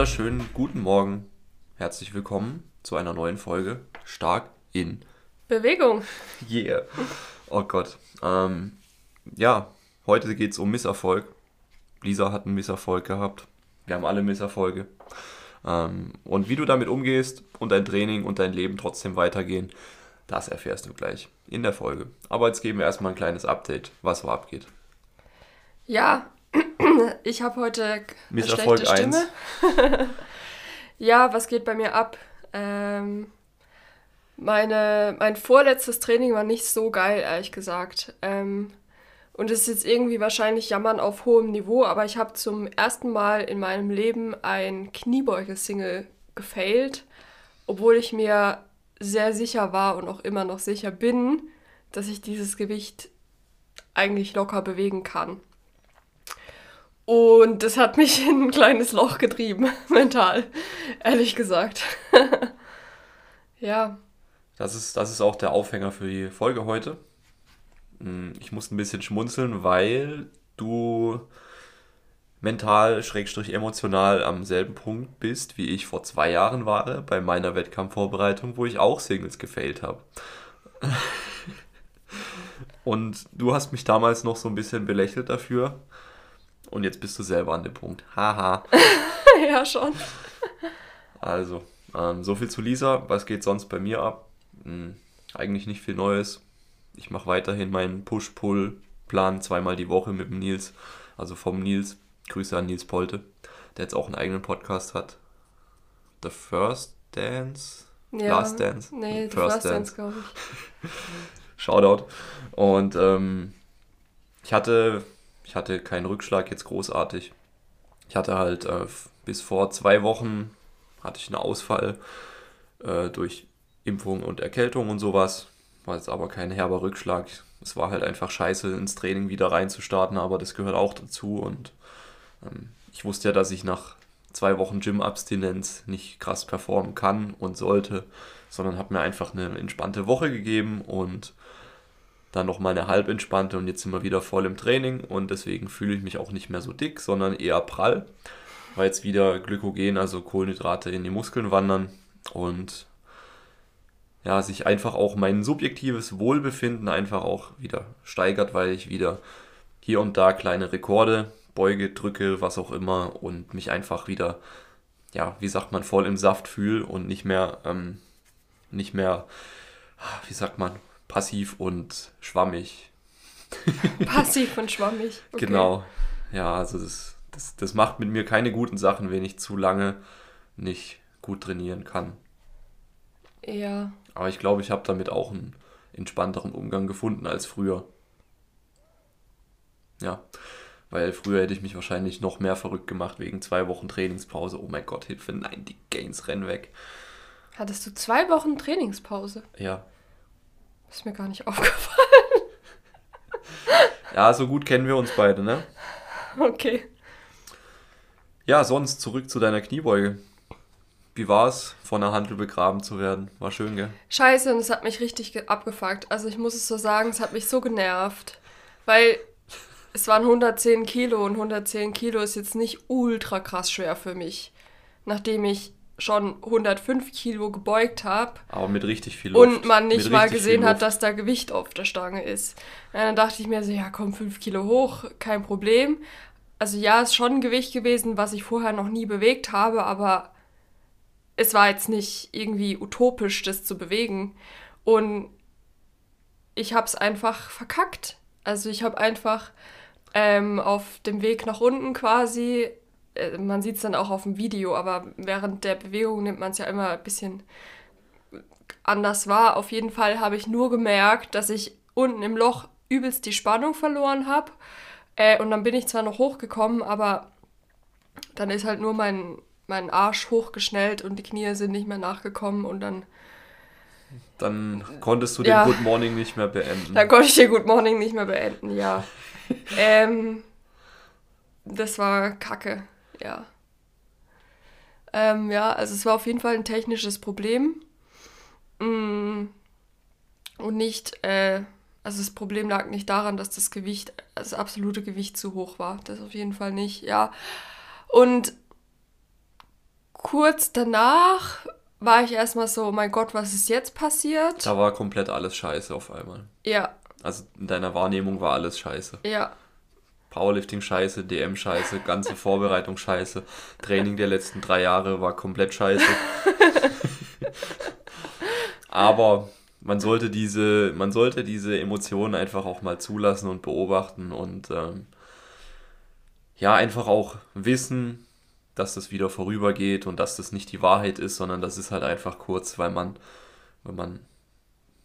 wunderschönen guten Morgen. Herzlich willkommen zu einer neuen Folge Stark in Bewegung. Yeah. Oh Gott. Ähm, ja, heute geht es um Misserfolg. Lisa hat einen Misserfolg gehabt. Wir haben alle Misserfolge. Ähm, und wie du damit umgehst und dein Training und dein Leben trotzdem weitergehen, das erfährst du gleich in der Folge. Aber jetzt geben wir erstmal ein kleines Update, was so abgeht. Ja, ich habe heute eine Misserfolg schlechte Stimme. ja, was geht bei mir ab? Ähm, meine, mein vorletztes Training war nicht so geil, ehrlich gesagt. Ähm, und es ist jetzt irgendwie wahrscheinlich Jammern auf hohem Niveau, aber ich habe zum ersten Mal in meinem Leben ein Kniebeuge-Single gefailt, obwohl ich mir sehr sicher war und auch immer noch sicher bin, dass ich dieses Gewicht eigentlich locker bewegen kann. Und das hat mich in ein kleines Loch getrieben, mental, ehrlich gesagt. ja. Das ist, das ist auch der Aufhänger für die Folge heute. Hm, ich muss ein bisschen schmunzeln, weil du mental, schrägstrich emotional am selben Punkt bist, wie ich vor zwei Jahren war, bei meiner Wettkampfvorbereitung, wo ich auch Singles gefailt habe. Und du hast mich damals noch so ein bisschen belächelt dafür. Und jetzt bist du selber an dem Punkt. Haha. ja, schon. Also, ähm, so viel zu Lisa. Was geht sonst bei mir ab? Hm, eigentlich nicht viel Neues. Ich mache weiterhin meinen Push-Pull-Plan zweimal die Woche mit dem Nils. Also vom Nils. Grüße an Nils Polte, der jetzt auch einen eigenen Podcast hat. The First Dance? Ja, Last Dance? Nee, The First, First Dance, Dance glaube ich. Shoutout. Und ähm, ich hatte ich hatte keinen Rückschlag jetzt großartig. Ich hatte halt äh, bis vor zwei Wochen hatte ich einen Ausfall äh, durch Impfung und Erkältung und sowas. War jetzt aber kein herber Rückschlag. Es war halt einfach scheiße, ins Training wieder reinzustarten, aber das gehört auch dazu. Und ähm, ich wusste ja, dass ich nach zwei Wochen Gym-Abstinenz nicht krass performen kann und sollte, sondern habe mir einfach eine entspannte Woche gegeben und dann nochmal eine halb entspannte und jetzt sind wir wieder voll im Training und deswegen fühle ich mich auch nicht mehr so dick, sondern eher prall, weil jetzt wieder Glykogen, also Kohlenhydrate in die Muskeln wandern und ja, sich einfach auch mein subjektives Wohlbefinden einfach auch wieder steigert, weil ich wieder hier und da kleine Rekorde beuge, drücke, was auch immer und mich einfach wieder, ja, wie sagt man, voll im Saft fühle und nicht mehr, ähm, nicht mehr, wie sagt man, passiv und schwammig. passiv und schwammig. Okay. Genau. Ja, also das, das, das macht mit mir keine guten Sachen, wenn ich zu lange nicht gut trainieren kann. Ja. Aber ich glaube, ich habe damit auch einen entspannteren Umgang gefunden als früher. Ja, weil früher hätte ich mich wahrscheinlich noch mehr verrückt gemacht wegen zwei Wochen Trainingspause. Oh mein Gott, Hilfe, nein, die Gains rennen weg. Hattest du zwei Wochen Trainingspause? Ja. Ist mir gar nicht aufgefallen. ja, so gut kennen wir uns beide, ne? Okay. Ja, sonst zurück zu deiner Kniebeuge. Wie war es, von der Handel begraben zu werden? War schön, gell? Scheiße, und es hat mich richtig abgefuckt. Also ich muss es so sagen, es hat mich so genervt. Weil es waren 110 Kilo und 110 Kilo ist jetzt nicht ultra krass schwer für mich. Nachdem ich schon 105 Kilo gebeugt habe. Aber mit richtig viel Luft. Und man nicht mal gesehen hat, dass da Gewicht auf der Stange ist. Ja, dann dachte ich mir so, ja komm, 5 Kilo hoch, kein Problem. Also ja, ist schon ein Gewicht gewesen, was ich vorher noch nie bewegt habe, aber es war jetzt nicht irgendwie utopisch, das zu bewegen. Und ich habe es einfach verkackt. Also ich habe einfach ähm, auf dem Weg nach unten quasi man sieht es dann auch auf dem Video, aber während der Bewegung nimmt man es ja immer ein bisschen anders wahr. Auf jeden Fall habe ich nur gemerkt, dass ich unten im Loch übelst die Spannung verloren habe. Äh, und dann bin ich zwar noch hochgekommen, aber dann ist halt nur mein, mein Arsch hochgeschnellt und die Knie sind nicht mehr nachgekommen und dann. Dann konntest du den ja, Good Morning nicht mehr beenden. Dann konnte ich den Good Morning nicht mehr beenden, ja. ähm, das war kacke ja. Ähm, ja, also es war auf jeden Fall ein technisches Problem. Mm, und nicht, äh, also das Problem lag nicht daran, dass das Gewicht, das absolute Gewicht zu hoch war. Das auf jeden Fall nicht, ja. Und kurz danach war ich erstmal so, oh mein Gott, was ist jetzt passiert? Da war komplett alles scheiße auf einmal. Ja. Also in deiner Wahrnehmung war alles scheiße. Ja. Powerlifting scheiße, DM scheiße, ganze Vorbereitung scheiße, Training der letzten drei Jahre war komplett scheiße. Aber man sollte diese, man sollte diese Emotionen einfach auch mal zulassen und beobachten und ähm, ja, einfach auch wissen, dass das wieder vorübergeht und dass das nicht die Wahrheit ist, sondern das ist halt einfach kurz, weil man, wenn man,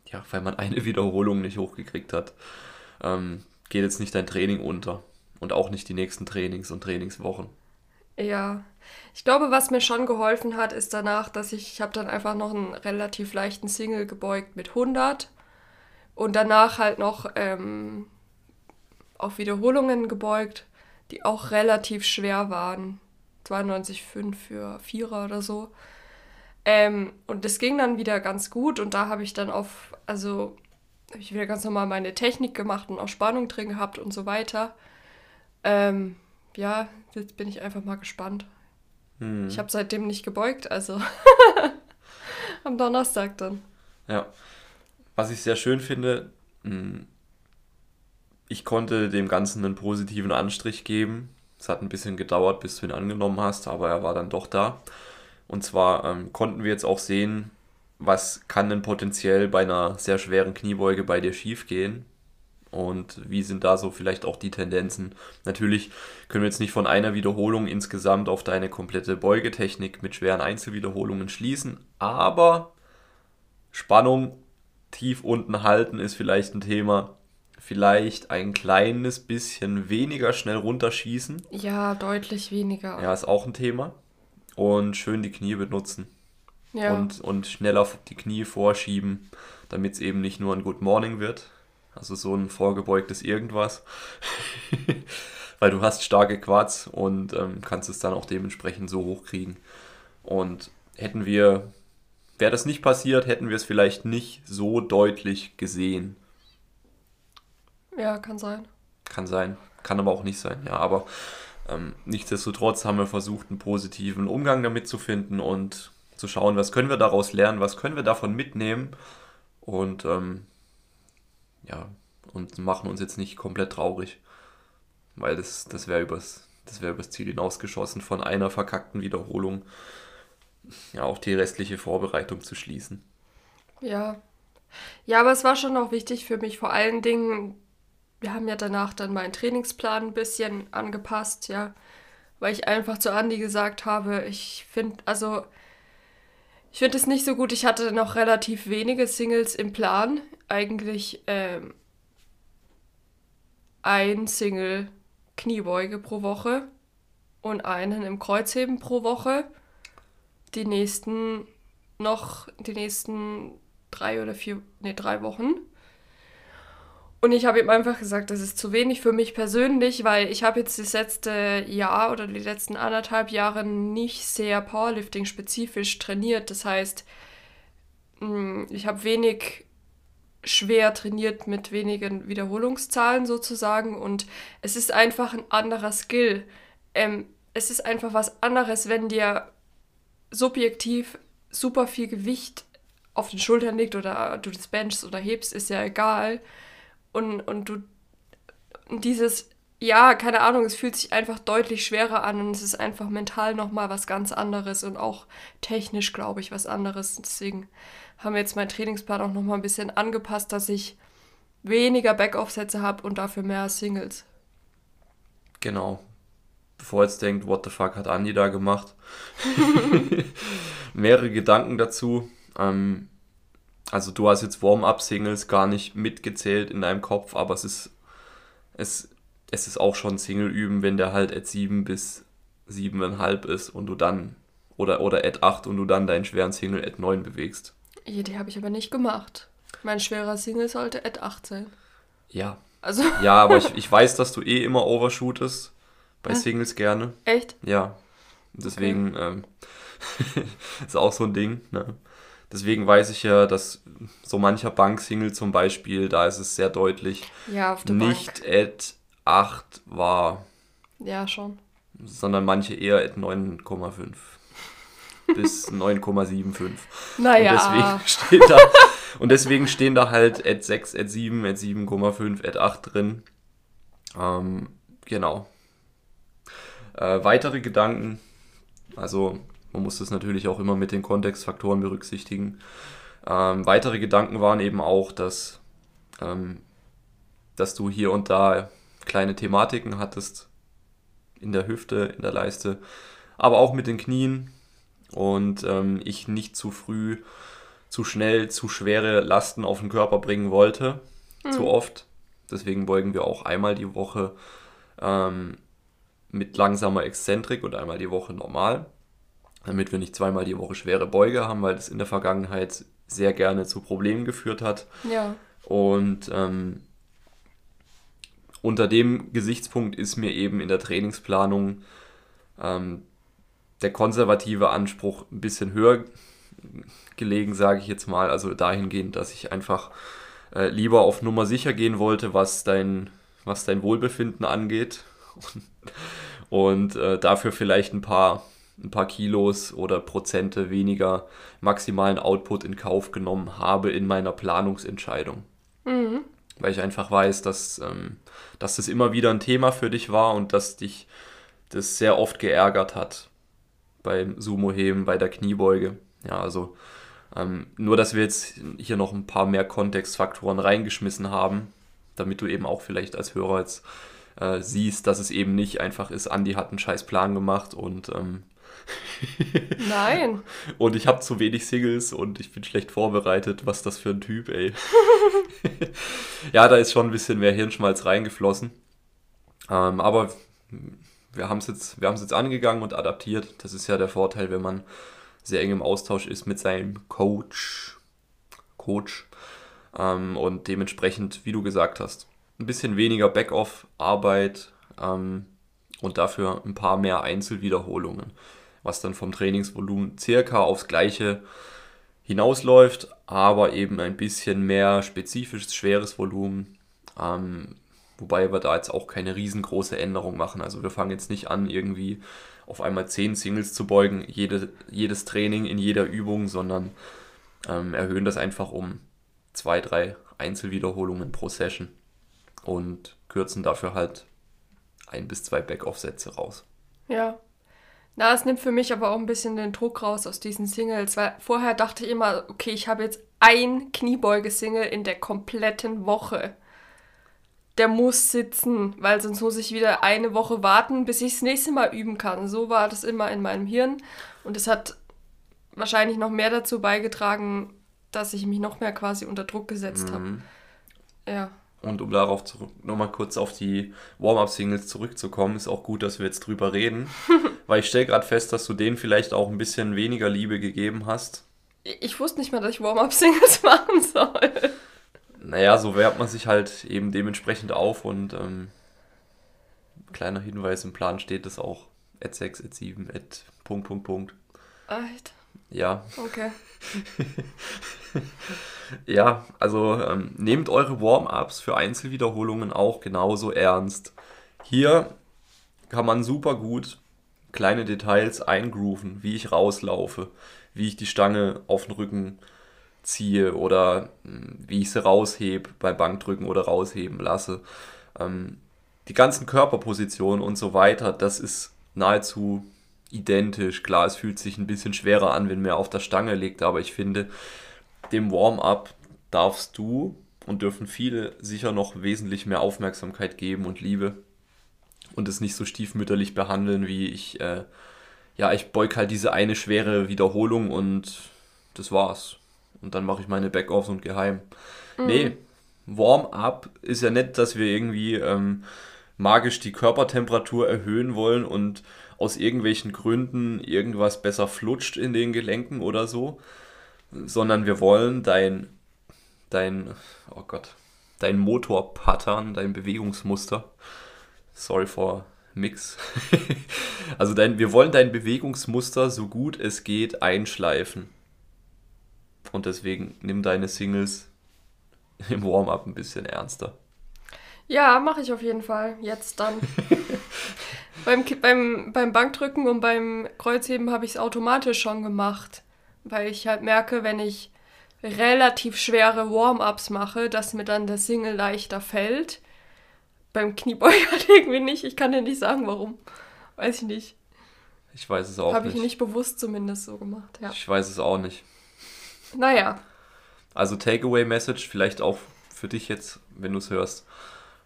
ja, weil man eine Wiederholung nicht hochgekriegt hat, ähm, geht jetzt nicht dein Training unter und auch nicht die nächsten Trainings und Trainingswochen. Ja, ich glaube, was mir schon geholfen hat, ist danach, dass ich, ich habe dann einfach noch einen relativ leichten Single gebeugt mit 100 und danach halt noch ähm, auf Wiederholungen gebeugt, die auch relativ schwer waren. 92,5 für Vierer oder so. Ähm, und das ging dann wieder ganz gut und da habe ich dann auf, also habe ich wieder ganz normal meine Technik gemacht und auch Spannung drin gehabt und so weiter. Ähm, ja, jetzt bin ich einfach mal gespannt. Hm. Ich habe seitdem nicht gebeugt, also am Donnerstag dann. Ja, was ich sehr schön finde, hm, ich konnte dem Ganzen einen positiven Anstrich geben. Es hat ein bisschen gedauert, bis du ihn angenommen hast, aber er war dann doch da. Und zwar ähm, konnten wir jetzt auch sehen, was kann denn potenziell bei einer sehr schweren Kniebeuge bei dir schiefgehen und wie sind da so vielleicht auch die Tendenzen. Natürlich können wir jetzt nicht von einer Wiederholung insgesamt auf deine komplette Beugetechnik mit schweren Einzelwiederholungen schließen, aber Spannung tief unten halten ist vielleicht ein Thema vielleicht ein kleines bisschen weniger schnell runterschießen. Ja, deutlich weniger. Ja, ist auch ein Thema. Und schön die Knie benutzen. Ja. Und, und schneller die Knie vorschieben, damit es eben nicht nur ein Good Morning wird. Also so ein vorgebeugtes Irgendwas. Weil du hast starke Quads und ähm, kannst es dann auch dementsprechend so hochkriegen. Und hätten wir, wäre das nicht passiert, hätten wir es vielleicht nicht so deutlich gesehen. Ja, kann sein. Kann sein, kann aber auch nicht sein, ja. Aber ähm, nichtsdestotrotz haben wir versucht, einen positiven Umgang damit zu finden und zu schauen, was können wir daraus lernen, was können wir davon mitnehmen und ähm, ja, und machen uns jetzt nicht komplett traurig, weil das, das wäre übers, wäre übers Ziel hinausgeschossen, von einer verkackten Wiederholung ja auch die restliche Vorbereitung zu schließen. Ja. Ja, aber es war schon auch wichtig für mich, vor allen Dingen wir haben ja danach dann meinen Trainingsplan ein bisschen angepasst, ja, weil ich einfach zu Andi gesagt habe, ich finde, also ich finde es nicht so gut. Ich hatte noch relativ wenige Singles im Plan. Eigentlich ähm, ein Single Kniebeuge pro Woche und einen im Kreuzheben pro Woche. Die nächsten noch, die nächsten drei oder vier, nee, drei Wochen. Und ich habe ihm einfach gesagt, das ist zu wenig für mich persönlich, weil ich habe jetzt das letzte Jahr oder die letzten anderthalb Jahre nicht sehr Powerlifting-spezifisch trainiert. Das heißt, hm, ich habe wenig schwer trainiert mit wenigen Wiederholungszahlen sozusagen und es ist einfach ein anderer Skill. Ähm, es ist einfach was anderes, wenn dir subjektiv super viel Gewicht auf den Schultern liegt oder du das benchst oder hebst, ist ja egal und, und du dieses, ja, keine Ahnung, es fühlt sich einfach deutlich schwerer an und es ist einfach mental nochmal was ganz anderes und auch technisch, glaube ich, was anderes. Deswegen haben wir jetzt meinen Trainingsplan auch nochmal ein bisschen angepasst, dass ich weniger Backoff-Sätze habe und dafür mehr Singles. Genau. Bevor jetzt denkt, what the fuck hat Andi da gemacht? Mehrere Gedanken dazu. Ähm, also du hast jetzt Warm-up-Singles gar nicht mitgezählt in deinem Kopf, aber es ist, es, es ist auch schon Single üben, wenn der halt at 7 bis 7,5 ist und du dann, oder, oder at 8 und du dann deinen schweren Single at 9 bewegst. Ja, die habe ich aber nicht gemacht. Mein schwerer Single sollte at 8 sein. Ja. Also. Ja, aber ich, ich weiß, dass du eh immer overshootest. Bei Hä? Singles gerne. Echt? Ja. Deswegen okay. ähm, ist auch so ein Ding. Ne? Deswegen weiß ich ja, dass so mancher Bank-Single zum Beispiel, da ist es sehr deutlich, ja, nicht Bank. at 8 war. Ja, schon. Sondern manche eher at 9,5. Bis 9,75. Naja. Und deswegen steht da und deswegen stehen da halt Ad 6, Ad 7, Ad 7,5, Ad 8 drin. Ähm, genau. Äh, weitere Gedanken, also man muss das natürlich auch immer mit den Kontextfaktoren berücksichtigen. Ähm, weitere Gedanken waren eben auch, dass, ähm, dass du hier und da kleine Thematiken hattest in der Hüfte, in der Leiste, aber auch mit den Knien und ähm, ich nicht zu früh, zu schnell, zu schwere Lasten auf den Körper bringen wollte, mhm. zu oft. Deswegen beugen wir auch einmal die Woche ähm, mit langsamer Exzentrik und einmal die Woche normal, damit wir nicht zweimal die Woche schwere Beuge haben, weil das in der Vergangenheit sehr gerne zu Problemen geführt hat. Ja. Und ähm, unter dem Gesichtspunkt ist mir eben in der Trainingsplanung ähm, der konservative Anspruch ein bisschen höher gelegen, sage ich jetzt mal. Also dahingehend, dass ich einfach äh, lieber auf Nummer sicher gehen wollte, was dein, was dein Wohlbefinden angeht. Und, und äh, dafür vielleicht ein paar, ein paar Kilos oder Prozente weniger maximalen Output in Kauf genommen habe in meiner Planungsentscheidung. Mhm. Weil ich einfach weiß, dass, ähm, dass das immer wieder ein Thema für dich war und dass dich das sehr oft geärgert hat beim Sumo-Heben, bei der Kniebeuge. Ja, also ähm, nur, dass wir jetzt hier noch ein paar mehr Kontextfaktoren reingeschmissen haben, damit du eben auch vielleicht als Hörer jetzt äh, siehst, dass es eben nicht einfach ist, Andi hat einen scheiß Plan gemacht und ähm, Nein. und ich habe zu wenig Singles und ich bin schlecht vorbereitet. Was das für ein Typ, ey? ja, da ist schon ein bisschen mehr Hirnschmalz reingeflossen. Ähm, aber wir haben es jetzt, jetzt angegangen und adaptiert. Das ist ja der Vorteil, wenn man sehr eng im Austausch ist mit seinem Coach. Coach. Ähm, und dementsprechend, wie du gesagt hast, ein bisschen weniger Back-off-Arbeit ähm, und dafür ein paar mehr Einzelwiederholungen, was dann vom Trainingsvolumen circa aufs gleiche hinausläuft, aber eben ein bisschen mehr spezifisches, schweres Volumen. Ähm, wobei wir da jetzt auch keine riesengroße Änderung machen. Also wir fangen jetzt nicht an, irgendwie auf einmal 10 Singles zu beugen, jede, jedes Training in jeder Übung, sondern ähm, erhöhen das einfach um zwei, drei Einzelwiederholungen pro Session und kürzen dafür halt ein bis zwei Backoff-Sätze raus. Ja. Na, es nimmt für mich aber auch ein bisschen den Druck raus aus diesen Singles, weil vorher dachte ich immer, okay, ich habe jetzt ein Kniebeuge-Single in der kompletten Woche der muss sitzen, weil sonst muss ich wieder eine Woche warten, bis ich das nächste Mal üben kann. So war das immer in meinem Hirn. Und es hat wahrscheinlich noch mehr dazu beigetragen, dass ich mich noch mehr quasi unter Druck gesetzt mhm. habe. Ja. Und um darauf nochmal kurz auf die Warm-Up-Singles zurückzukommen, ist auch gut, dass wir jetzt drüber reden. weil ich stelle gerade fest, dass du denen vielleicht auch ein bisschen weniger Liebe gegeben hast. Ich wusste nicht mal, dass ich Warm-Up-Singles machen soll naja, so wärmt man sich halt eben dementsprechend auf und ähm, kleiner Hinweis im Plan steht es auch. Ad 6, Ad 7, Ad Punkt, Punkt, Punkt. Echt? Ja. Okay. ja, also ähm, nehmt eure Warm-ups für Einzelwiederholungen auch genauso ernst. Hier kann man super gut kleine Details eingrooven, wie ich rauslaufe, wie ich die Stange auf den Rücken ziehe oder hm, wie ich sie raushebe bei Bankdrücken oder rausheben lasse. Ähm, die ganzen Körperpositionen und so weiter, das ist nahezu identisch. Klar, es fühlt sich ein bisschen schwerer an, wenn mehr auf der Stange liegt, aber ich finde, dem Warm-up darfst du und dürfen viele sicher noch wesentlich mehr Aufmerksamkeit geben und Liebe und es nicht so stiefmütterlich behandeln, wie ich, äh, ja, ich beug halt diese eine schwere Wiederholung und das war's und dann mache ich meine Backoffs und geheim. Mhm. Nee, Warm-up ist ja nicht, dass wir irgendwie ähm, magisch die Körpertemperatur erhöhen wollen und aus irgendwelchen Gründen irgendwas besser flutscht in den Gelenken oder so, sondern wir wollen dein, dein, oh Gott, dein Motorpattern, dein Bewegungsmuster, sorry for Mix, also dein, wir wollen dein Bewegungsmuster so gut es geht einschleifen. Und deswegen nimm deine Singles im Warm-up ein bisschen ernster. Ja, mache ich auf jeden Fall. Jetzt dann. beim, beim, beim Bankdrücken und beim Kreuzheben habe ich es automatisch schon gemacht. Weil ich halt merke, wenn ich relativ schwere Warm-ups mache, dass mir dann der Single leichter fällt. Beim Kniebeuger halt irgendwie nicht. Ich kann dir nicht sagen, warum. Weiß ich nicht. Ich weiß es auch Hab nicht. Habe ich nicht bewusst zumindest so gemacht, ja. Ich weiß es auch nicht. Naja. Also Takeaway-Message, vielleicht auch für dich jetzt, wenn du es hörst.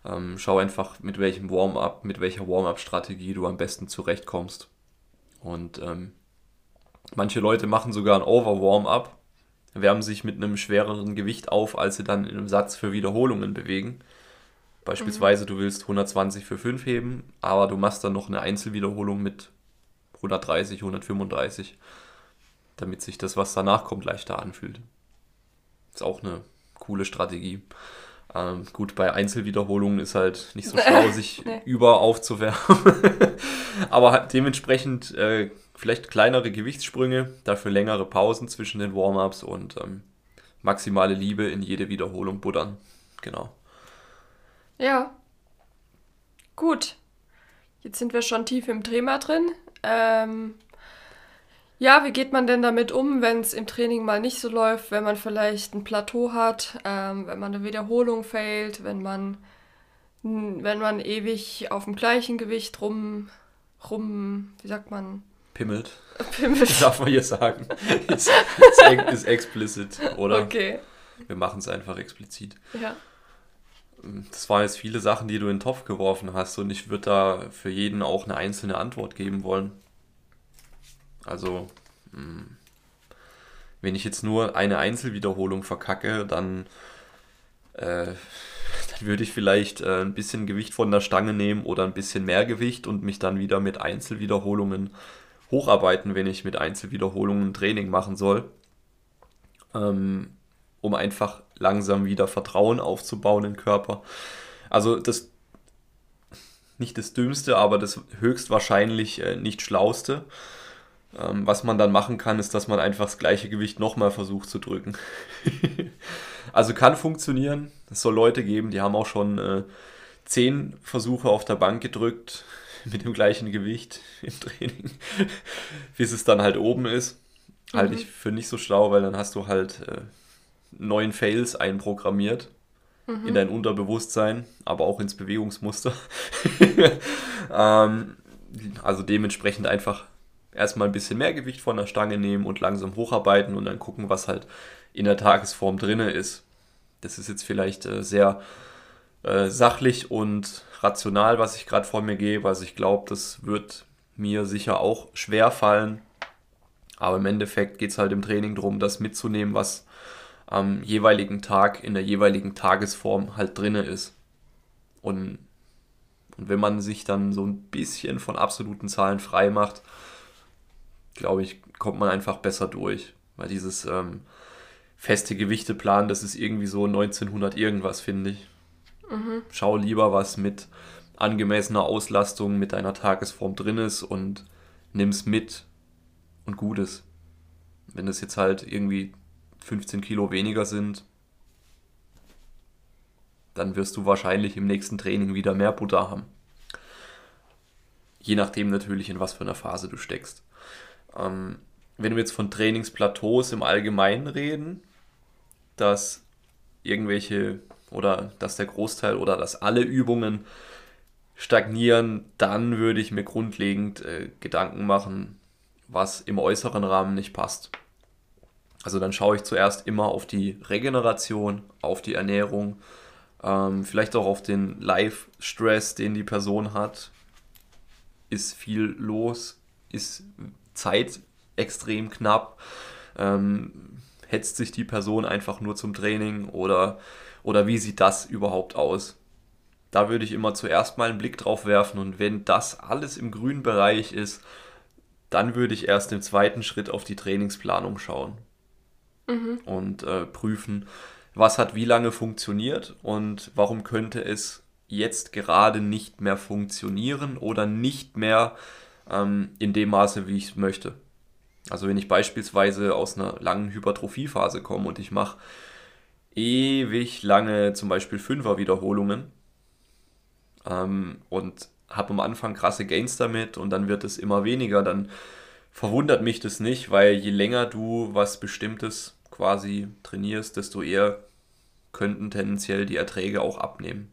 Ähm, schau einfach, mit welchem Warm-up, mit welcher Warm-up-Strategie du am besten zurechtkommst. Und ähm, manche Leute machen sogar ein Over-Warm-up, wärmen sich mit einem schwereren Gewicht auf, als sie dann in einem Satz für Wiederholungen bewegen. Beispielsweise, mhm. du willst 120 für 5 heben, aber du machst dann noch eine Einzelwiederholung mit 130, 135, damit sich das, was danach kommt, leichter anfühlt. Ist auch eine coole Strategie. Ähm, gut, bei Einzelwiederholungen ist halt nicht so schlau, sich nee. über aufzuwärmen. Aber dementsprechend äh, vielleicht kleinere Gewichtssprünge, dafür längere Pausen zwischen den Warm-ups und ähm, maximale Liebe in jede Wiederholung buddern. Genau. Ja. Gut. Jetzt sind wir schon tief im Thema drin. Ähm, ja, wie geht man denn damit um, wenn es im Training mal nicht so läuft, wenn man vielleicht ein Plateau hat, ähm, wenn man eine Wiederholung fehlt, wenn man, wenn man ewig auf dem gleichen Gewicht rum, rum, wie sagt man? Pimmelt. Pimmelt. Darf man hier sagen. ist, ist, ist explicit, oder? Okay. Wir machen es einfach explizit. Ja. Das waren jetzt viele Sachen, die du in den Topf geworfen hast und ich würde da für jeden auch eine einzelne Antwort geben wollen. Also, hm, wenn ich jetzt nur eine Einzelwiederholung verkacke, dann, äh, dann würde ich vielleicht äh, ein bisschen Gewicht von der Stange nehmen oder ein bisschen mehr Gewicht und mich dann wieder mit Einzelwiederholungen hocharbeiten, wenn ich mit Einzelwiederholungen Training machen soll. Ähm, um einfach langsam wieder Vertrauen aufzubauen im Körper. Also das nicht das Dümmste, aber das höchstwahrscheinlich äh, nicht Schlauste. Ähm, was man dann machen kann, ist, dass man einfach das gleiche Gewicht nochmal versucht zu drücken. also kann funktionieren. Es soll Leute geben, die haben auch schon äh, zehn Versuche auf der Bank gedrückt mit dem gleichen Gewicht im Training, bis es dann halt oben ist. Mhm. Halte ich für nicht so schlau, weil dann hast du halt äh, neun Fails einprogrammiert mhm. in dein Unterbewusstsein, aber auch ins Bewegungsmuster. ähm, also dementsprechend einfach erstmal ein bisschen mehr Gewicht von der Stange nehmen und langsam hocharbeiten und dann gucken, was halt in der Tagesform drinne ist. Das ist jetzt vielleicht äh, sehr äh, sachlich und rational, was ich gerade vor mir gehe, weil ich glaube, das wird mir sicher auch schwer fallen. Aber im Endeffekt geht es halt im Training darum, das mitzunehmen, was am jeweiligen Tag in der jeweiligen Tagesform halt drinne ist. Und, und wenn man sich dann so ein bisschen von absoluten Zahlen frei macht, glaube ich, kommt man einfach besser durch. Weil dieses ähm, feste Gewichte planen, das ist irgendwie so 1900 irgendwas, finde ich. Mhm. Schau lieber, was mit angemessener Auslastung mit deiner Tagesform drin ist und nimm's mit und Gutes. Wenn es jetzt halt irgendwie 15 Kilo weniger sind, dann wirst du wahrscheinlich im nächsten Training wieder mehr Butter haben. Je nachdem natürlich, in was für einer Phase du steckst. Ähm, wenn wir jetzt von Trainingsplateaus im Allgemeinen reden, dass irgendwelche oder dass der Großteil oder dass alle Übungen stagnieren, dann würde ich mir grundlegend äh, Gedanken machen, was im äußeren Rahmen nicht passt. Also dann schaue ich zuerst immer auf die Regeneration, auf die Ernährung, ähm, vielleicht auch auf den Live-Stress, den die Person hat. Ist viel los? Ist Zeit extrem knapp? Ähm, hetzt sich die Person einfach nur zum Training oder, oder wie sieht das überhaupt aus? Da würde ich immer zuerst mal einen Blick drauf werfen und wenn das alles im grünen Bereich ist, dann würde ich erst im zweiten Schritt auf die Trainingsplanung schauen mhm. und äh, prüfen, was hat wie lange funktioniert und warum könnte es jetzt gerade nicht mehr funktionieren oder nicht mehr ähm, in dem Maße, wie ich es möchte. Also wenn ich beispielsweise aus einer langen Hypertrophiephase komme und ich mache ewig lange zum Beispiel Fünfer-Wiederholungen ähm, und habe am Anfang krasse Gains damit und dann wird es immer weniger, dann verwundert mich das nicht, weil je länger du was Bestimmtes quasi trainierst, desto eher könnten tendenziell die Erträge auch abnehmen.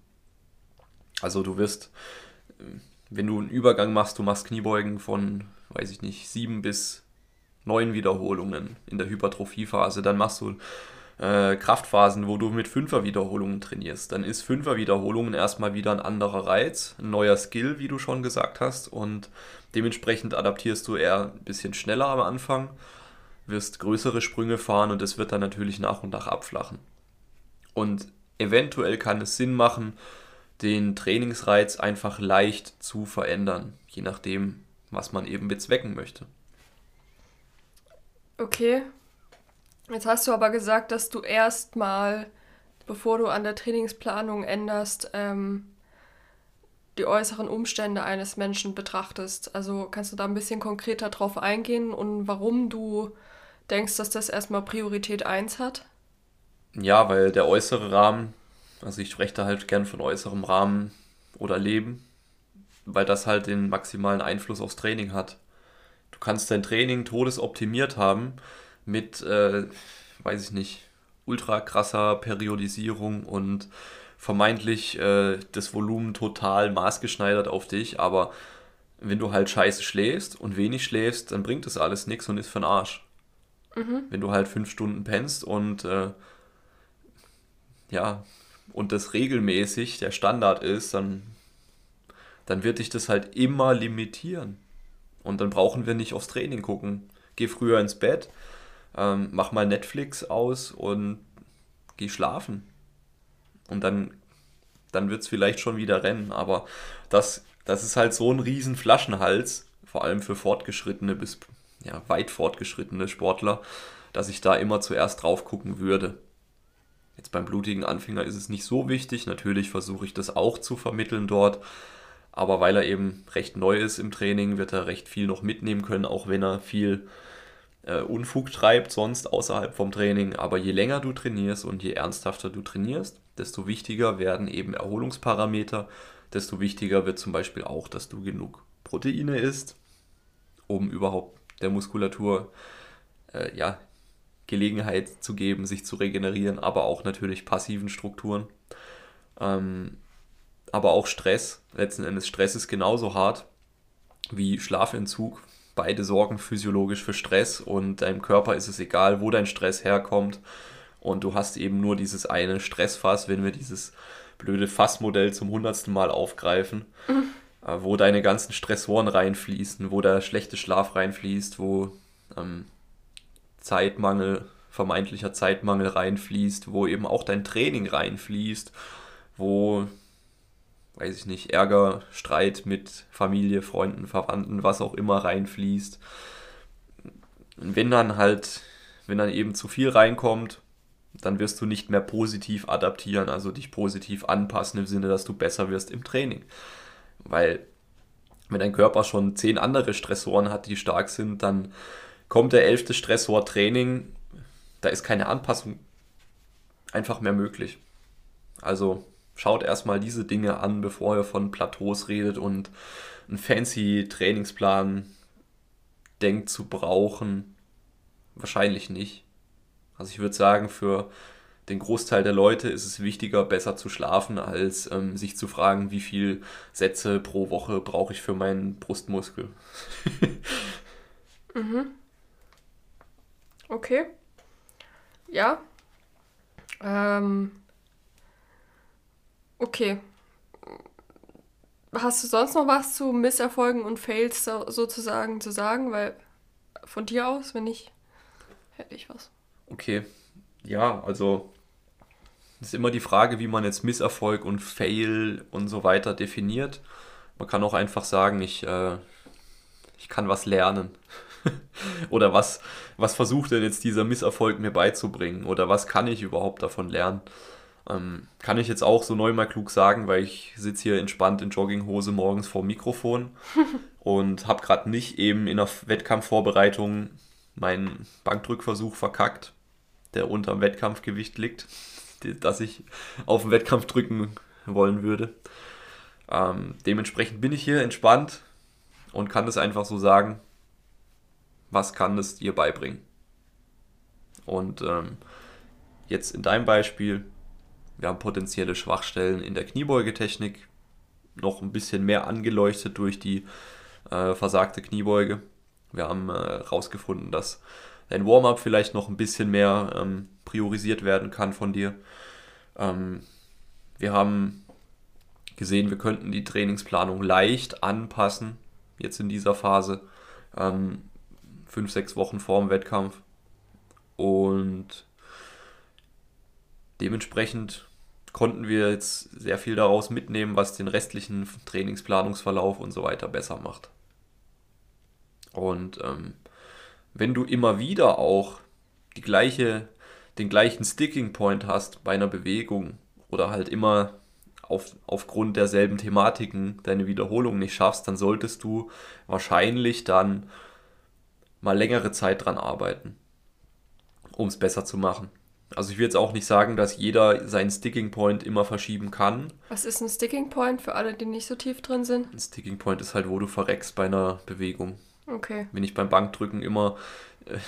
Also du wirst, wenn du einen Übergang machst, du machst Kniebeugen von, weiß ich nicht, sieben bis neun Wiederholungen in der Hypertrophiephase, dann machst du äh, Kraftphasen, wo du mit Fünfer-Wiederholungen trainierst. Dann ist Fünfer-Wiederholungen erstmal wieder ein anderer Reiz, ein neuer Skill, wie du schon gesagt hast. Und dementsprechend adaptierst du eher ein bisschen schneller am Anfang, wirst größere Sprünge fahren und es wird dann natürlich nach und nach abflachen. Und eventuell kann es Sinn machen, den Trainingsreiz einfach leicht zu verändern, je nachdem, was man eben bezwecken möchte. Okay, Jetzt hast du aber gesagt, dass du erstmal, bevor du an der Trainingsplanung änderst, ähm, die äußeren Umstände eines Menschen betrachtest. Also kannst du da ein bisschen konkreter drauf eingehen und warum du denkst, dass das erstmal Priorität 1 hat? Ja, weil der äußere Rahmen, also ich spreche da halt gern von äußerem Rahmen oder Leben, weil das halt den maximalen Einfluss aufs Training hat. Du kannst dein Training todesoptimiert haben, mit, äh, weiß ich nicht, ultra krasser Periodisierung und vermeintlich äh, das Volumen total maßgeschneidert auf dich, aber wenn du halt scheiße schläfst und wenig schläfst, dann bringt das alles nichts und ist für den Arsch. Mhm. Wenn du halt fünf Stunden pennst und äh, ja, und das regelmäßig der Standard ist, dann, dann wird dich das halt immer limitieren. Und dann brauchen wir nicht aufs Training gucken. Geh früher ins Bett, ähm, mach mal Netflix aus und geh schlafen. Und dann, dann wird es vielleicht schon wieder rennen. Aber das, das ist halt so ein riesen Flaschenhals, vor allem für fortgeschrittene bis ja, weit fortgeschrittene Sportler, dass ich da immer zuerst drauf gucken würde. Jetzt beim blutigen Anfänger ist es nicht so wichtig. Natürlich versuche ich das auch zu vermitteln dort. Aber weil er eben recht neu ist im Training, wird er recht viel noch mitnehmen können, auch wenn er viel äh, Unfug treibt sonst außerhalb vom Training. Aber je länger du trainierst und je ernsthafter du trainierst, desto wichtiger werden eben Erholungsparameter, desto wichtiger wird zum Beispiel auch, dass du genug Proteine isst, um überhaupt der Muskulatur äh, ja, Gelegenheit zu geben, sich zu regenerieren, aber auch natürlich passiven Strukturen. Ähm, aber auch Stress, letzten Endes Stress ist genauso hart wie Schlafentzug, beide sorgen physiologisch für Stress und deinem Körper ist es egal, wo dein Stress herkommt. Und du hast eben nur dieses eine Stressfass, wenn wir dieses blöde Fassmodell zum hundertsten Mal aufgreifen, mhm. wo deine ganzen Stressoren reinfließen, wo der schlechte Schlaf reinfließt, wo ähm, Zeitmangel, vermeintlicher Zeitmangel reinfließt, wo eben auch dein Training reinfließt, wo weiß ich nicht, Ärger, Streit mit Familie, Freunden, Verwandten, was auch immer reinfließt. wenn dann halt, wenn dann eben zu viel reinkommt, dann wirst du nicht mehr positiv adaptieren, also dich positiv anpassen im Sinne, dass du besser wirst im Training. Weil wenn dein Körper schon zehn andere Stressoren hat, die stark sind, dann kommt der elfte Stressor Training, da ist keine Anpassung einfach mehr möglich. Also schaut erstmal diese Dinge an, bevor ihr von Plateaus redet und einen fancy Trainingsplan denkt zu brauchen. Wahrscheinlich nicht. Also ich würde sagen, für den Großteil der Leute ist es wichtiger, besser zu schlafen, als ähm, sich zu fragen, wie viele Sätze pro Woche brauche ich für meinen Brustmuskel. mhm. Okay. Ja. Ähm, Okay. Hast du sonst noch was zu Misserfolgen und Fails sozusagen zu sagen? Weil von dir aus, wenn nicht, hätte ich was. Okay. Ja, also ist immer die Frage, wie man jetzt Misserfolg und Fail und so weiter definiert. Man kann auch einfach sagen, ich, äh, ich kann was lernen. Oder was, was versucht denn jetzt dieser Misserfolg mir beizubringen? Oder was kann ich überhaupt davon lernen? Ähm, kann ich jetzt auch so neu mal klug sagen, weil ich sitze hier entspannt in Jogginghose morgens vor dem Mikrofon und habe gerade nicht eben in der Wettkampfvorbereitung meinen Bankdrückversuch verkackt, der unter dem Wettkampfgewicht liegt, das ich auf dem Wettkampf drücken wollen würde. Ähm, dementsprechend bin ich hier entspannt und kann das einfach so sagen, was kann das dir beibringen. Und ähm, jetzt in deinem Beispiel, wir haben potenzielle Schwachstellen in der Kniebeugetechnik, noch ein bisschen mehr angeleuchtet durch die äh, versagte Kniebeuge. Wir haben herausgefunden, äh, dass dein Warm-up vielleicht noch ein bisschen mehr ähm, priorisiert werden kann von dir. Ähm, wir haben gesehen, wir könnten die Trainingsplanung leicht anpassen, jetzt in dieser Phase, ähm, fünf, sechs Wochen vor dem Wettkampf. Und dementsprechend konnten wir jetzt sehr viel daraus mitnehmen, was den restlichen Trainingsplanungsverlauf und so weiter besser macht. Und ähm, wenn du immer wieder auch die gleiche, den gleichen Sticking Point hast bei einer Bewegung oder halt immer auf, aufgrund derselben Thematiken deine Wiederholung nicht schaffst, dann solltest du wahrscheinlich dann mal längere Zeit dran arbeiten, um es besser zu machen. Also ich will jetzt auch nicht sagen, dass jeder seinen Sticking Point immer verschieben kann. Was ist ein Sticking Point für alle, die nicht so tief drin sind? Ein Sticking Point ist halt, wo du verreckst bei einer Bewegung. Okay. Wenn ich beim Bankdrücken immer, äh,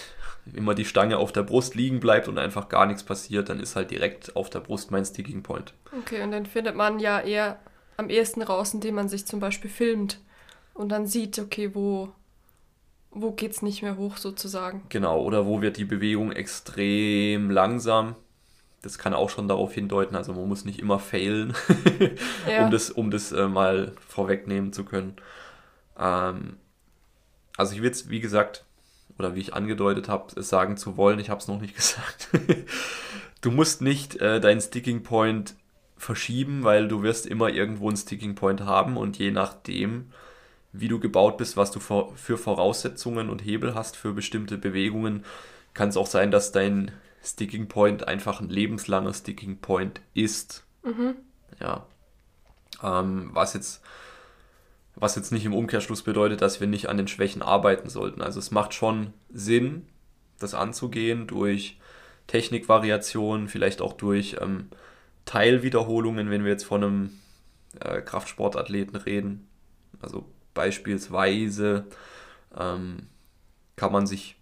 immer die Stange auf der Brust liegen bleibt und einfach gar nichts passiert, dann ist halt direkt auf der Brust mein Sticking Point. Okay, und dann findet man ja eher am ehesten raus, indem man sich zum Beispiel filmt und dann sieht, okay, wo, wo geht es nicht mehr hoch sozusagen. Genau, oder wo wird die Bewegung extrem langsam. Das kann auch schon darauf hindeuten, also man muss nicht immer failen, ja. um das, um das äh, mal vorwegnehmen zu können. Ähm, also ich will es, wie gesagt, oder wie ich angedeutet habe, es sagen zu wollen, ich habe es noch nicht gesagt. du musst nicht äh, deinen Sticking Point verschieben, weil du wirst immer irgendwo einen Sticking Point haben und je nachdem, wie du gebaut bist, was du für, Voraussetzungen und Hebel hast für bestimmte Bewegungen, kann es auch sein, dass dein Sticking Point einfach ein lebenslanger Sticking Point ist. Mhm. Ja. Ähm, was jetzt was jetzt nicht im Umkehrschluss bedeutet, dass wir nicht an den Schwächen arbeiten sollten. Also es macht schon Sinn, das anzugehen durch Technikvariationen, vielleicht auch durch ähm, Teilwiederholungen, wenn wir jetzt von einem äh, Kraftsportathleten reden. Also beispielsweise ähm, kann man sich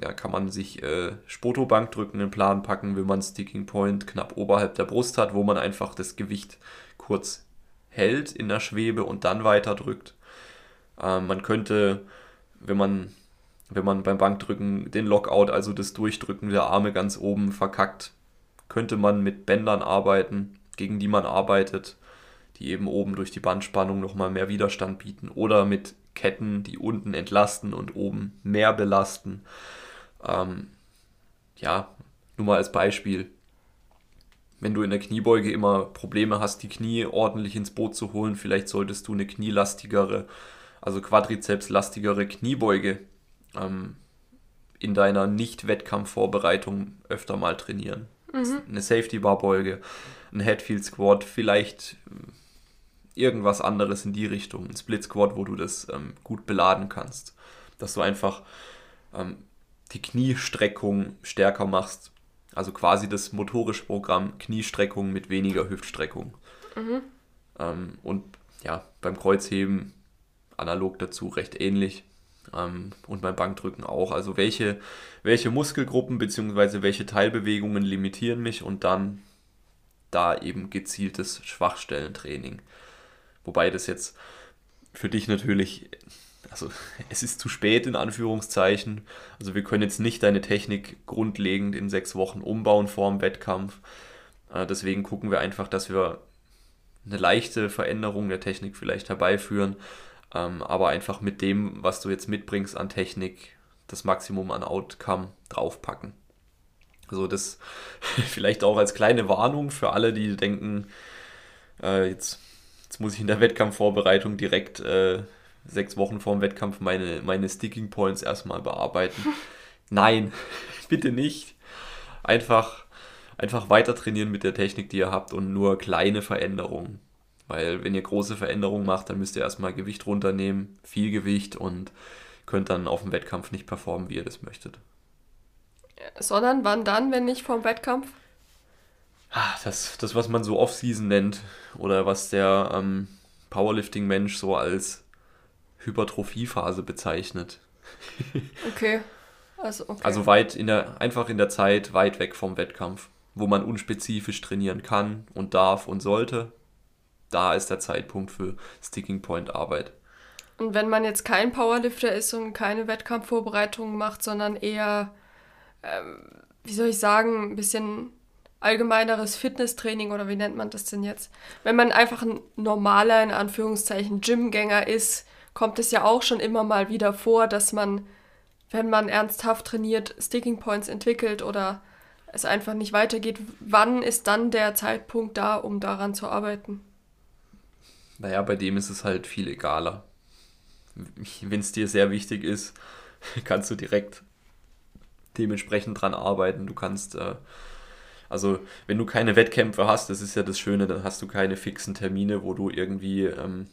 ja, kann man sich äh, Spotobankdrücken in den Plan packen, wenn man Sticking Point knapp oberhalb der Brust hat, wo man einfach das Gewicht kurz hält in der Schwebe und dann weiter drückt. Ähm, man könnte, wenn man, wenn man beim Bankdrücken den Lockout, also das Durchdrücken der Arme ganz oben verkackt, könnte man mit Bändern arbeiten, gegen die man arbeitet, die eben oben durch die Bandspannung nochmal mehr Widerstand bieten. Oder mit Ketten, die unten entlasten und oben mehr belasten. Ähm, ja, nur mal als Beispiel wenn du in der Kniebeuge immer Probleme hast, die Knie ordentlich ins Boot zu holen, vielleicht solltest du eine knielastigere, also quadrizepslastigere Kniebeuge ähm, in deiner Nicht-Wettkampfvorbereitung öfter mal trainieren. Mhm. Eine Safety-Bar-Beuge, ein Headfield Squat, vielleicht irgendwas anderes in die Richtung, ein Split Squat, wo du das ähm, gut beladen kannst. Dass du einfach ähm, die Kniestreckung stärker machst also quasi das motorische Programm Kniestreckung mit weniger Hüftstreckung. Mhm. Ähm, und ja, beim Kreuzheben analog dazu recht ähnlich. Ähm, und beim Bankdrücken auch. Also welche, welche Muskelgruppen bzw. welche Teilbewegungen limitieren mich und dann da eben gezieltes Schwachstellentraining. Wobei das jetzt für dich natürlich also es ist zu spät in Anführungszeichen. Also wir können jetzt nicht deine Technik grundlegend in sechs Wochen umbauen vor dem Wettkampf. Äh, deswegen gucken wir einfach, dass wir eine leichte Veränderung der Technik vielleicht herbeiführen, ähm, aber einfach mit dem, was du jetzt mitbringst an Technik, das Maximum an Outcome draufpacken. Also das vielleicht auch als kleine Warnung für alle, die denken, äh, jetzt, jetzt muss ich in der Wettkampfvorbereitung direkt äh, sechs Wochen vor dem Wettkampf meine, meine Sticking Points erstmal bearbeiten. Nein, bitte nicht. Einfach, einfach weiter trainieren mit der Technik, die ihr habt und nur kleine Veränderungen. Weil wenn ihr große Veränderungen macht, dann müsst ihr erstmal Gewicht runternehmen, viel Gewicht und könnt dann auf dem Wettkampf nicht performen, wie ihr das möchtet. Sondern wann dann, wenn nicht vom Wettkampf? Ah, das, das was man so Off-Season nennt oder was der ähm, Powerlifting-Mensch so als Hypertrophiephase bezeichnet. Okay. Also, okay. also weit in der, einfach in der Zeit weit weg vom Wettkampf, wo man unspezifisch trainieren kann und darf und sollte. Da ist der Zeitpunkt für Sticking Point Arbeit. Und wenn man jetzt kein Powerlifter ist und keine Wettkampfvorbereitungen macht, sondern eher, ähm, wie soll ich sagen, ein bisschen allgemeineres Fitnesstraining oder wie nennt man das denn jetzt? Wenn man einfach ein normaler, in Anführungszeichen, Gymgänger ist, kommt es ja auch schon immer mal wieder vor, dass man, wenn man ernsthaft trainiert, Sticking Points entwickelt oder es einfach nicht weitergeht. Wann ist dann der Zeitpunkt da, um daran zu arbeiten? Naja, bei dem ist es halt viel egaler. Wenn es dir sehr wichtig ist, kannst du direkt dementsprechend dran arbeiten. Du kannst, äh, also wenn du keine Wettkämpfe hast, das ist ja das Schöne, dann hast du keine fixen Termine, wo du irgendwie ähm,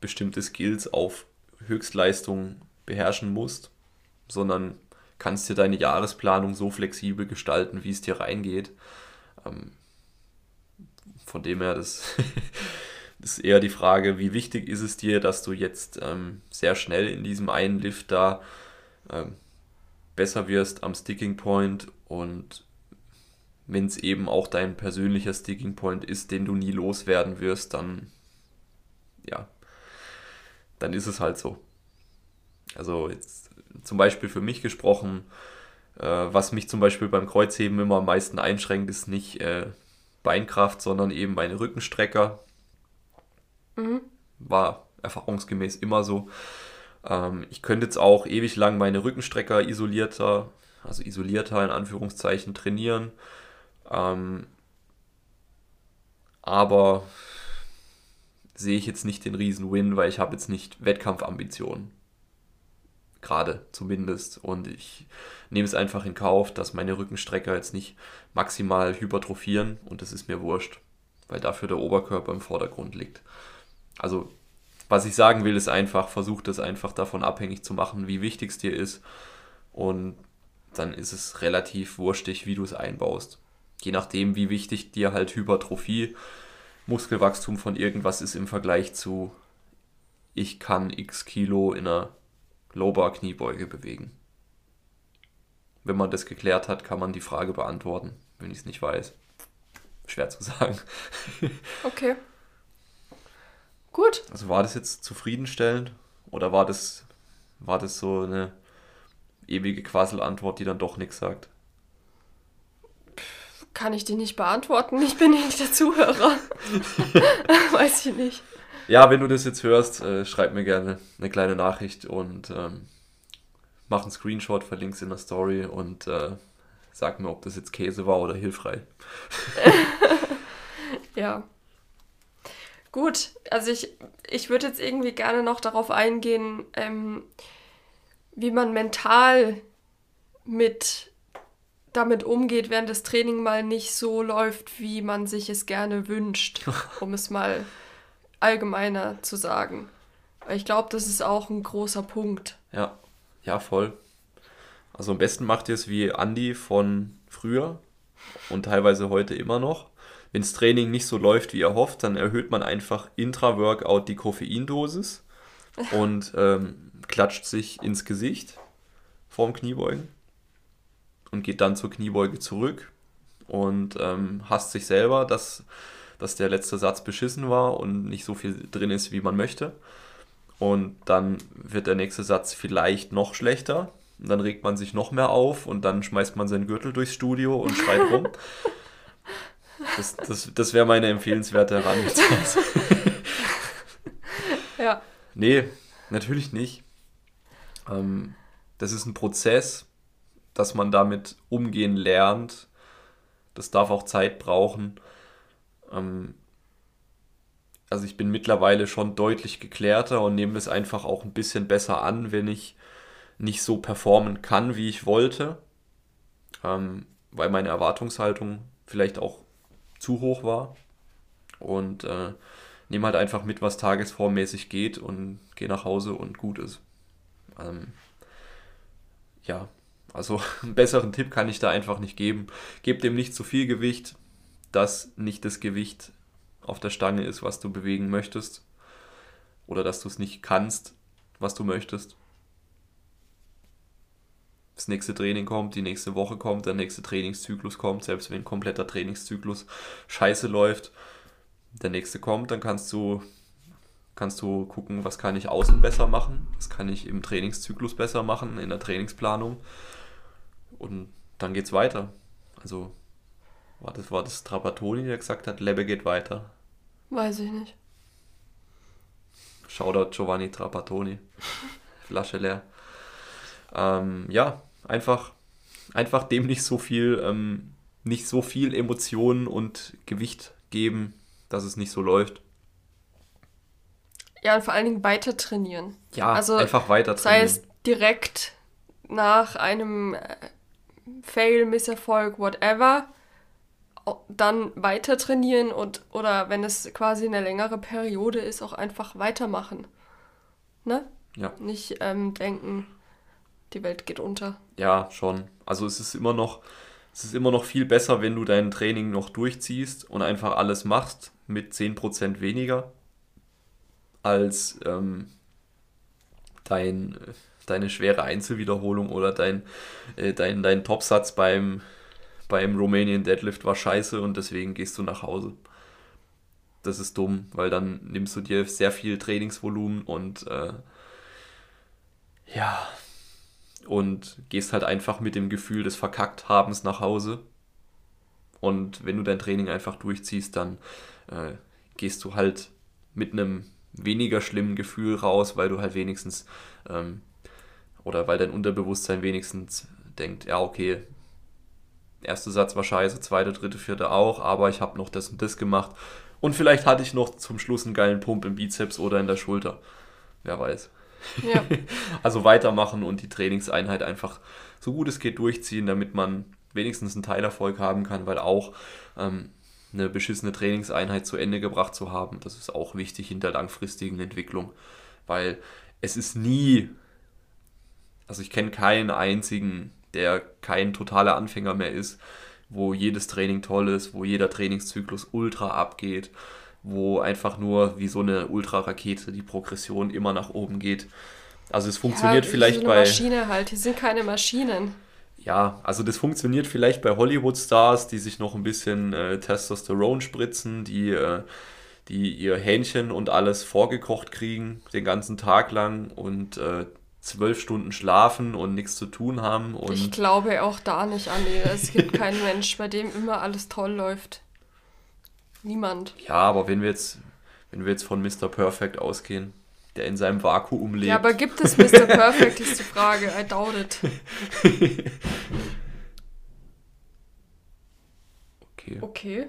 bestimmte Skills auf Höchstleistung beherrschen musst, sondern kannst dir deine Jahresplanung so flexibel gestalten, wie es dir reingeht. Ähm, von dem her, das ist eher die Frage, wie wichtig ist es dir, dass du jetzt ähm, sehr schnell in diesem einen Lift da ähm, besser wirst am Sticking Point und wenn es eben auch dein persönlicher Sticking Point ist, den du nie loswerden wirst, dann ja, dann ist es halt so. Also jetzt zum Beispiel für mich gesprochen, äh, was mich zum Beispiel beim Kreuzheben immer am meisten einschränkt, ist nicht äh, Beinkraft, sondern eben meine Rückenstrecker. Mhm. War erfahrungsgemäß immer so. Ähm, ich könnte jetzt auch ewig lang meine Rückenstrecker isolierter, also isolierter in Anführungszeichen trainieren. Ähm, aber sehe ich jetzt nicht den riesen Win, weil ich habe jetzt nicht Wettkampfambitionen. Gerade zumindest. Und ich nehme es einfach in Kauf, dass meine Rückenstrecker jetzt nicht maximal hypertrophieren und das ist mir wurscht, weil dafür der Oberkörper im Vordergrund liegt. Also, was ich sagen will, ist einfach, versuch das einfach davon abhängig zu machen, wie wichtig es dir ist. Und dann ist es relativ wurstig, wie du es einbaust. Je nachdem, wie wichtig dir halt Hypertrophie Muskelwachstum von irgendwas ist im Vergleich zu ich kann x Kilo in einer Low-Bar Kniebeuge bewegen. Wenn man das geklärt hat, kann man die Frage beantworten, wenn ich es nicht weiß. Schwer zu sagen. okay. Gut. Also war das jetzt zufriedenstellend oder war das, war das so eine ewige Quasselantwort, die dann doch nichts sagt? Kann ich dir nicht beantworten. Ich bin nicht der Zuhörer. Weiß ich nicht. Ja, wenn du das jetzt hörst, äh, schreib mir gerne eine kleine Nachricht und ähm, mach einen Screenshot, verlink's in der Story und äh, sag mir, ob das jetzt Käse war oder hilfreich. ja. Gut, also ich, ich würde jetzt irgendwie gerne noch darauf eingehen, ähm, wie man mental mit damit umgeht, während das Training mal nicht so läuft, wie man sich es gerne wünscht, um es mal allgemeiner zu sagen. Ich glaube, das ist auch ein großer Punkt. Ja, ja, voll. Also am besten macht ihr es wie Andy von früher und teilweise heute immer noch. Wenn das Training nicht so läuft, wie er hofft, dann erhöht man einfach intra-Workout die Koffeindosis und ähm, klatscht sich ins Gesicht vorm Kniebeugen und geht dann zur Kniebeuge zurück und ähm, hasst sich selber, dass, dass der letzte Satz beschissen war und nicht so viel drin ist, wie man möchte. Und dann wird der nächste Satz vielleicht noch schlechter. Und dann regt man sich noch mehr auf und dann schmeißt man seinen Gürtel durchs Studio und schreit rum. Das, das, das wäre meine empfehlenswerte Herangehensweise. ja. Nee, natürlich nicht. Ähm, das ist ein Prozess dass man damit umgehen lernt. Das darf auch Zeit brauchen. Ähm, also ich bin mittlerweile schon deutlich geklärter und nehme es einfach auch ein bisschen besser an, wenn ich nicht so performen kann, wie ich wollte, ähm, weil meine Erwartungshaltung vielleicht auch zu hoch war. Und äh, nehme halt einfach mit, was tagesformmäßig geht und gehe nach Hause und gut ist. Ähm, ja, also einen besseren Tipp kann ich da einfach nicht geben. Gebt dem nicht zu viel Gewicht, dass nicht das Gewicht auf der Stange ist, was du bewegen möchtest. oder dass du es nicht kannst, was du möchtest. Das nächste Training kommt, die nächste Woche kommt, der nächste Trainingszyklus kommt, selbst wenn ein kompletter Trainingszyklus scheiße läuft, der nächste kommt, dann kannst du kannst du gucken, was kann ich außen besser machen, was kann ich im Trainingszyklus besser machen, in der Trainingsplanung. Und dann geht's weiter. Also war das, war das Trapattoni, der gesagt hat, Lebe geht weiter. Weiß ich nicht. Shoutout Giovanni Trapattoni. Flasche leer. Ähm, ja, einfach, einfach dem nicht so viel, ähm, nicht so viel Emotionen und Gewicht geben, dass es nicht so läuft. Ja, und vor allen Dingen weiter trainieren. Ja, also, einfach weiter trainieren. Sei es direkt nach einem äh, Fail, Misserfolg, whatever, dann weiter trainieren und oder wenn es quasi eine längere Periode ist, auch einfach weitermachen. Ne? Ja. Nicht ähm, denken, die Welt geht unter. Ja, schon. Also es ist immer noch, es ist immer noch viel besser, wenn du dein Training noch durchziehst und einfach alles machst mit 10% weniger, als ähm, dein, deine schwere Einzelwiederholung oder dein, äh, dein, dein Topsatz beim, beim Romanian Deadlift war scheiße und deswegen gehst du nach Hause. Das ist dumm, weil dann nimmst du dir sehr viel Trainingsvolumen und äh, ja, und gehst halt einfach mit dem Gefühl des Verkackthabens nach Hause. Und wenn du dein Training einfach durchziehst, dann äh, gehst du halt mit einem weniger schlimmen Gefühl raus, weil du halt wenigstens ähm, oder weil dein Unterbewusstsein wenigstens denkt, ja, okay, erster Satz war scheiße, zweiter, dritte, vierte auch, aber ich habe noch das und das gemacht. Und vielleicht hatte ich noch zum Schluss einen geilen Pump im Bizeps oder in der Schulter. Wer weiß. Ja. also weitermachen und die Trainingseinheit einfach so gut es geht durchziehen, damit man wenigstens einen Teilerfolg haben kann, weil auch ähm, eine beschissene Trainingseinheit zu Ende gebracht zu haben, das ist auch wichtig in der langfristigen Entwicklung, weil es ist nie, also ich kenne keinen einzigen, der kein totaler Anfänger mehr ist, wo jedes Training toll ist, wo jeder Trainingszyklus ultra abgeht, wo einfach nur wie so eine Ultrarakete die Progression immer nach oben geht. Also es funktioniert ja, vielleicht so eine bei. Maschine halt, die sind keine Maschinen. Ja, also das funktioniert vielleicht bei Hollywood-Stars, die sich noch ein bisschen äh, Testosteron spritzen, die, äh, die ihr Hähnchen und alles vorgekocht kriegen, den ganzen Tag lang und äh, zwölf Stunden schlafen und nichts zu tun haben. Und ich glaube auch da nicht an die. Es gibt keinen Mensch, bei dem immer alles toll läuft. Niemand. Ja, aber wenn wir jetzt, wenn wir jetzt von Mr. Perfect ausgehen, der in seinem Vakuum lebt. Ja, aber gibt es Mr. Perfect, ist die Frage. I doubt it. okay. Okay.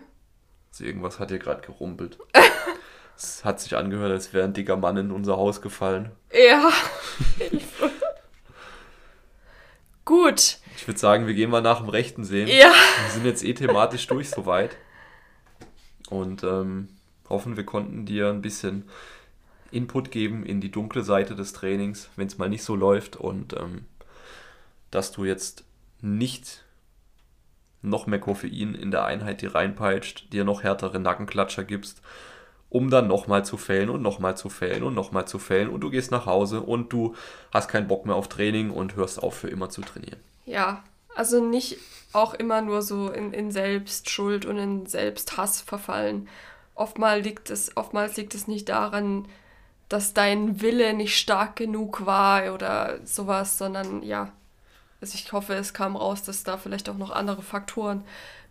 Also irgendwas hat hier gerade gerumpelt. es hat sich angehört, als wäre ein dicker Mann in unser Haus gefallen. Ja. Gut. Ich würde sagen, wir gehen mal nach dem Rechten sehen. Ja. Wir sind jetzt eh thematisch durch soweit. Und ähm, hoffen, wir konnten dir ein bisschen Input geben in die dunkle Seite des Trainings, wenn es mal nicht so läuft und ähm, dass du jetzt nicht noch mehr Koffein in der Einheit dir reinpeitscht, dir noch härtere Nackenklatscher gibst, um dann nochmal zu fällen und nochmal zu fällen und nochmal zu fällen und du gehst nach Hause und du hast keinen Bock mehr auf Training und hörst auf für immer zu trainieren. Ja, also nicht auch immer nur so in, in Selbstschuld und in Selbsthass verfallen. Oftmals liegt, es, oftmals liegt es nicht daran, dass dein Wille nicht stark genug war oder sowas, sondern ja, also ich hoffe, es kam raus, dass da vielleicht auch noch andere Faktoren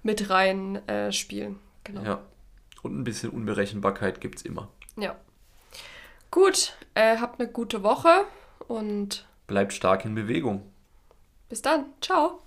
mit rein äh, spielen. Genau. Ja. Und ein bisschen Unberechenbarkeit gibt es immer. Ja. Gut, äh, habt eine gute Woche und bleibt stark in Bewegung. Bis dann. Ciao.